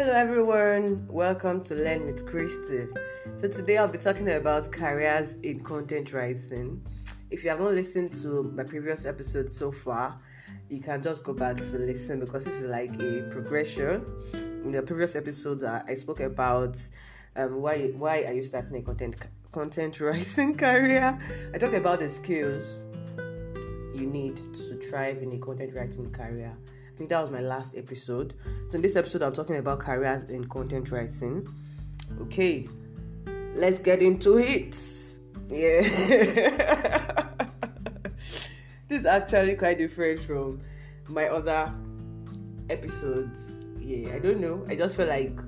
Hello, everyone. Welcome to Learn with Christy. So, today I'll be talking about careers in content writing. If you have not listened to my previous episode so far, you can just go back to listen because this is like a progression. In the previous episode, uh, I spoke about um, why why are you starting a content content writing career. I talked about the skills you need to thrive in a content writing career think that was my last episode. So in this episode, I'm talking about careers in content writing. Okay, let's get into it. Yeah, this is actually quite different from my other episodes. Yeah, I don't know. I just feel like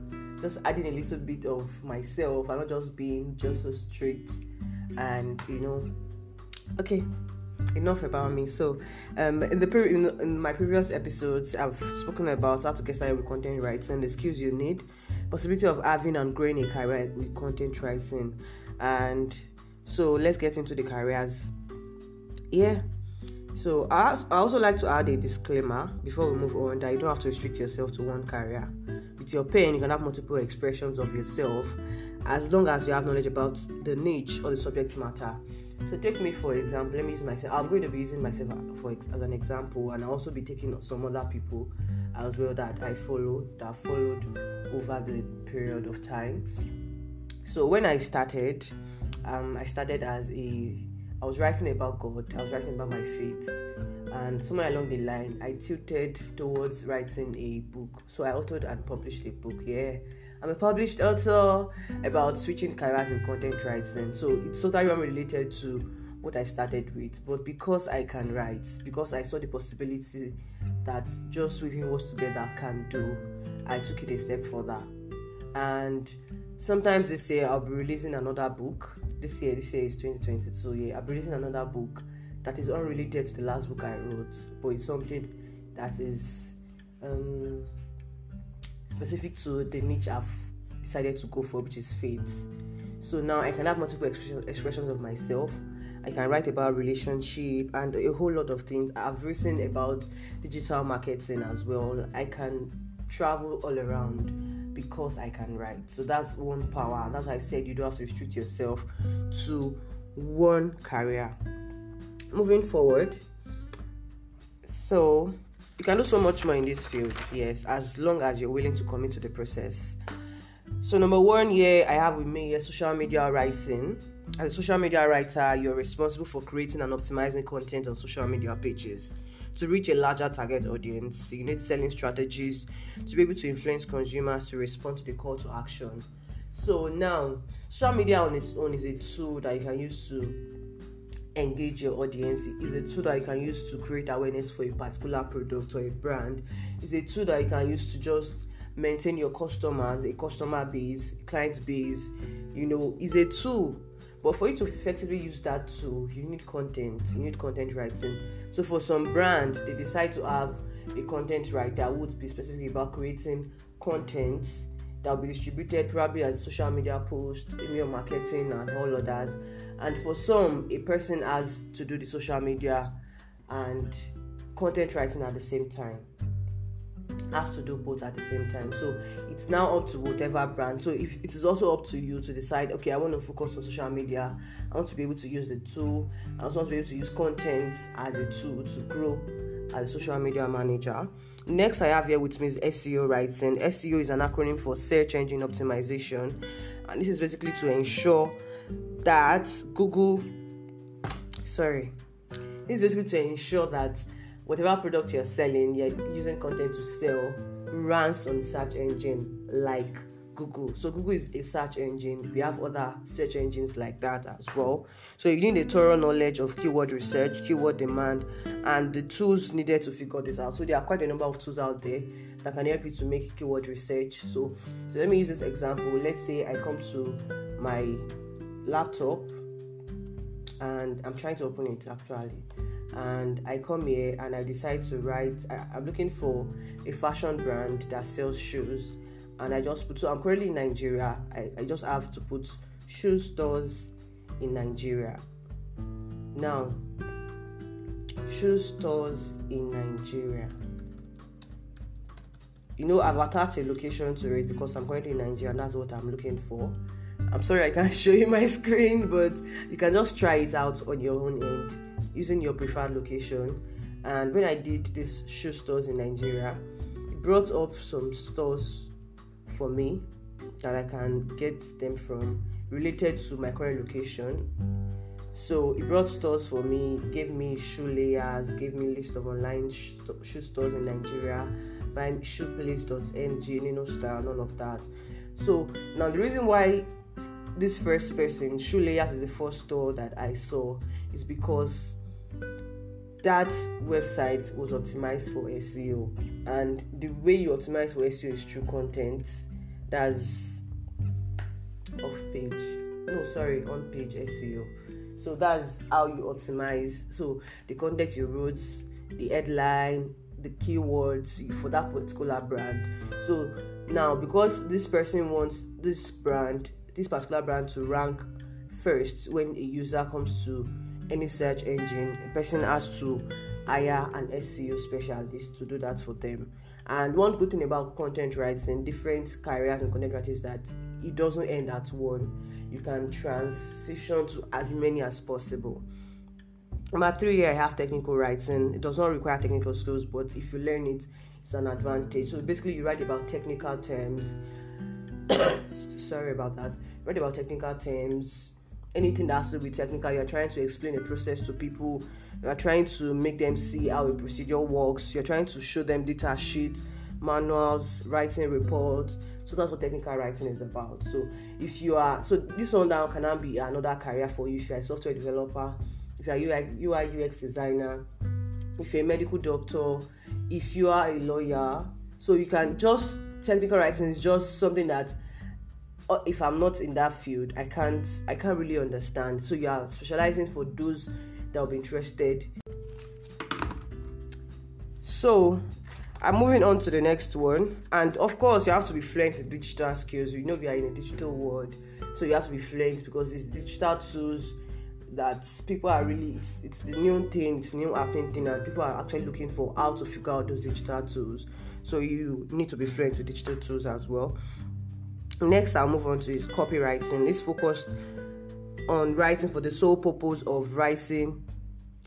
just adding a little bit of myself and not just being just so strict and you know okay enough about me. So, um, in the pre- in, in, my previous episodes, I've spoken about how to get started with content writing, the skills you need, possibility of having and growing a career with content writing, and so let's get into the careers. Yeah. So I, I also like to add a disclaimer before we move on that you don't have to restrict yourself to one career. With your pen, you can have multiple expressions of yourself as long as you have knowledge about the niche or the subject matter so take me for example. Let me use myself. I'm going to be using myself for as an example, and I'll also be taking some other people as well that I follow that followed over the period of time. So when I started, um, I started as a I was writing about God. I was writing about my faith, and somewhere along the line, I tilted towards writing a book. So I authored and published a book. Yeah, I'm a published author about switching careers in content writing. So it's totally unrelated to what I started with. But because I can write, because I saw the possibility that just weaving words together can do, I took it a step further. And sometimes this year I'll be releasing another book. This year, this year is 2022. So Yeah, I'll be releasing another book that is unrelated to the last book I wrote, but it's something that is um, specific to the niche I've decided to go for, which is faith. So now I can have multiple expressions of myself. I can write about relationship and a whole lot of things. I've written about digital marketing as well. I can travel all around because I can write. So that's one power. And that's why I said you don't have to restrict yourself to one career. Moving forward, so you can do so much more in this field, yes, as long as you're willing to commit to the process. So, number one, yeah, I have with me a social media writing. As a social media writer, you're responsible for creating and optimizing content on social media pages. To reach a larger target audience, you need selling strategies to be able to influence consumers to respond to the call to action. So now, social media on its own is a tool that you can use to engage your audience is a tool that you can use to create awareness for a particular product or a brand. Is a tool that you can use to just maintain your customers a customer base client base you know is a tool. But for you to effectively use that tool you need content you need content writing. So for some brand they decide to have a content writer would be specifically about creating content that will be distributed probably as social media posts email marketing and all others and for some a person has to do the social media and content writing at the same time. Has to do both at the same time. So it's now up to whatever brand. So if it is also up to you to decide okay i want to focus on social media. I want to be able to use the tool. I also want to be able to use content as a tool to grow as a social media manager. Next i have here with me is seo writing. Seo is an acronym for search engine optimization and this is basically to ensure that Google, sorry, this is basically to ensure that whatever product you're selling, you're using content to sell, ranks on search engine like Google. So Google is a search engine. We have other search engines like that as well. So you need a thorough knowledge of keyword research, keyword demand, and the tools needed to figure this out. So there are quite a number of tools out there that can help you to make keyword research. So, so let me use this example. Let's say I come to my laptop and I'm trying to open it actually. And I come here and I decide to write. I, am looking for a fashion brand that sells shoes, and I just put. So I'm currently in Nigeria. I, I just have to put shoe stores in Nigeria. Now, shoe stores in Nigeria. you know, I've attached a location to it because I'm currently in Nigeria and that's what I'm looking for. I'm sorry I can't show you my screen, but you can just try it out on your own end using your preferred location. And when I did this shoe stores in Nigeria, it brought up some stores for me that I can get them from related to my current location. So it brought stores for me, gave me shoe layers, gave me list of online shoe stores in Nigeria, by shoeplace.ng, Nino style, none of that. So now the reason why this first person, Shoe Layers, is the first store that I saw is because that website was optimized for SEO, and the way you optimize for SEO is through content. That's off page. No, sorry, on page SEO. So that's how you optimize. So the content you wrote, the headline, the keywords for that particular brand. So now, because this person wants this brand, this particular brand to rank first when a user comes to any search engine, a person has to hire an SEO specialist to do that for them. And one good thing about content writing, different careers and content writing is that it doesn't end at one. You can transition to as many as possible. Number three, I have technical writing. It does not require technical skills, but if you learn it, it's an advantage. So basically, you write about technical terms. Sorry about that. Write about technical terms, anything that has to be technical. You're trying to explain a process to people. You're trying to make them see how a procedure works. You're trying to show them data sheets, manuals, writing reports. So that's what technical writing is about. So if you are, so this one now can be another career for you if you're a software developer, if you're a UI, UX designer, if you're a medical doctor, if you are a lawyer. So you can just technical writing is just something that Uh, if I'm not in that field, I can't I can't really understand. So you are specializing for those that will be interested. So I'm moving on to the next one, and of course you have to be fluent in digital skills. You know we are in a digital world, so you have to be fluent because it's digital tools that people are really it's, it's the new thing, it's new happening thing, and people are actually looking for how to figure out those digital tools. So you need to be fluent with digital tools as well. Next, I'll move on to is copywriting. It's focused on writing for the sole purpose of writing.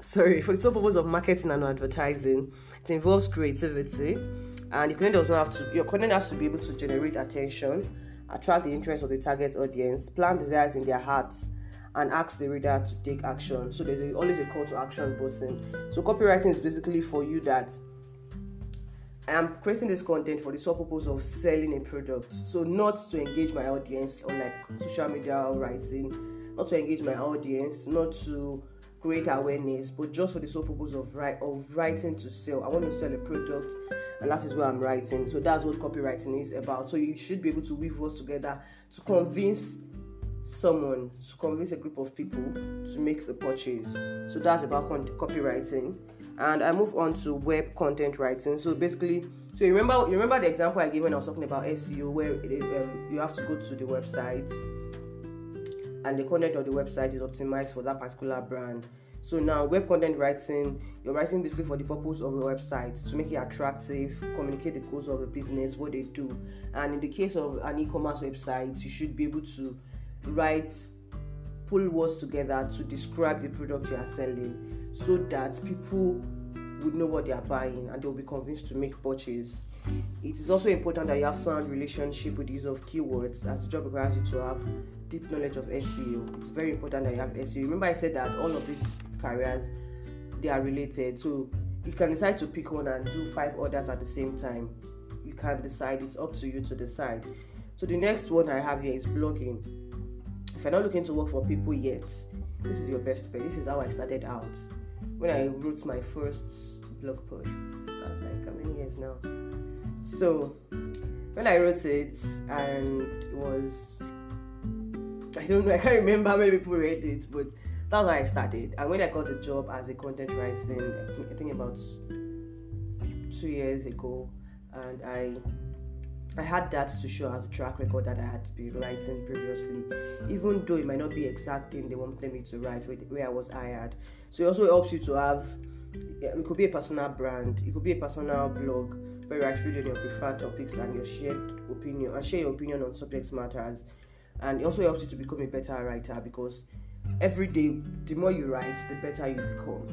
Sorry, for the sole purpose of marketing and advertising. It involves creativity, and your content does not have to. Your content has to be able to generate attention, attract the interest of the target audience, plant desires in their hearts, and ask the reader to take action. So there's a, always a call to action button. So copywriting is basically for you that I am creating this content for the sole purpose of selling a product. So not to engage my audience on like social media or writing, not to engage my audience, not to create awareness, but just for the sole purpose of write of writing to sell. I want to sell a product, and that is where I'm writing. So that's what copywriting is about. So you should be able to weave words together to convince someone to convince a group of people to make the purchase. So that's about copywriting. And I move on to web content writing. So basically, so you remember you remember the example I gave when I was talking about SEO, where it, um, you have to go to the website, and the content of the website is optimized for that particular brand. So now, web content writing, you're writing basically for the purpose of the website to make it attractive, communicate the goals of the business, what they do. And in the case of an e-commerce website, you should be able to write pull words together to describe the product you are selling so that people would know what they are buying and they'll be convinced to make purchase. It is also important that you have sound relationship with the use of keywords as the job requires you to have deep knowledge of SEO. It's very important that you have SEO. Remember I said that all of these careers they are related. So you can decide to pick one and do five others at the same time. You can decide, it's up to you to decide. So the next one I have here is blogging you're not looking to work for people yet, this is your best bet. This is how I started out. When I wrote my first blog posts, that's like how many years now? So when I wrote it and it was I don't know, I can't remember how many people read it, but that's how I started. And when I got the job as a content writer, I think about two years ago, and I I had that to show as a track record that I had been writing previously, even though it might not be exact thing they wanted me to write where I was hired. So it also helps you to have um, it could be a personal brand, it could be a personal blog, where you write video on your preferred topics and your shared opinion and share your opinion on subject matters. And it also helps you to become a better writer because every day, the more you write, the better you become.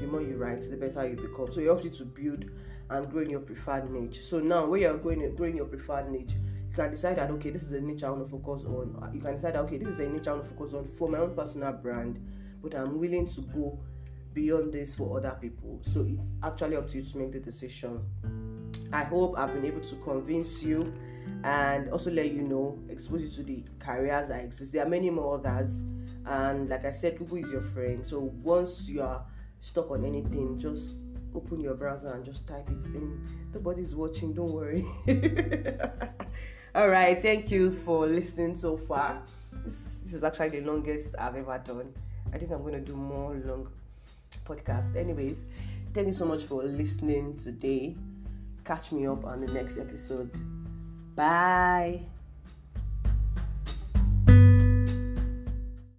The more you write, the better you become. So it helps you to build and growing your preferred niche. So now, when you're going growing your preferred niche, you can decide that okay, this is the niche I want to focus on. You can decide that okay, this is the niche I want to focus on for my own personal brand, but I'm willing to go beyond this for other people. So it's actually up to you to make the decision. I hope I've been able to convince you and also let you know, expose you to the careers that exist. There are many more others, and like I said, Google is your friend. So once you are stuck on anything, just open your browser and just type it in. Nobody's watching, don't worry. All right, thank you for listening so far. This, this is actually the longest I've ever done. I think I'm going to do more long podcasts. Anyways, thank you so much for listening today. Catch me up on the next episode. Bye.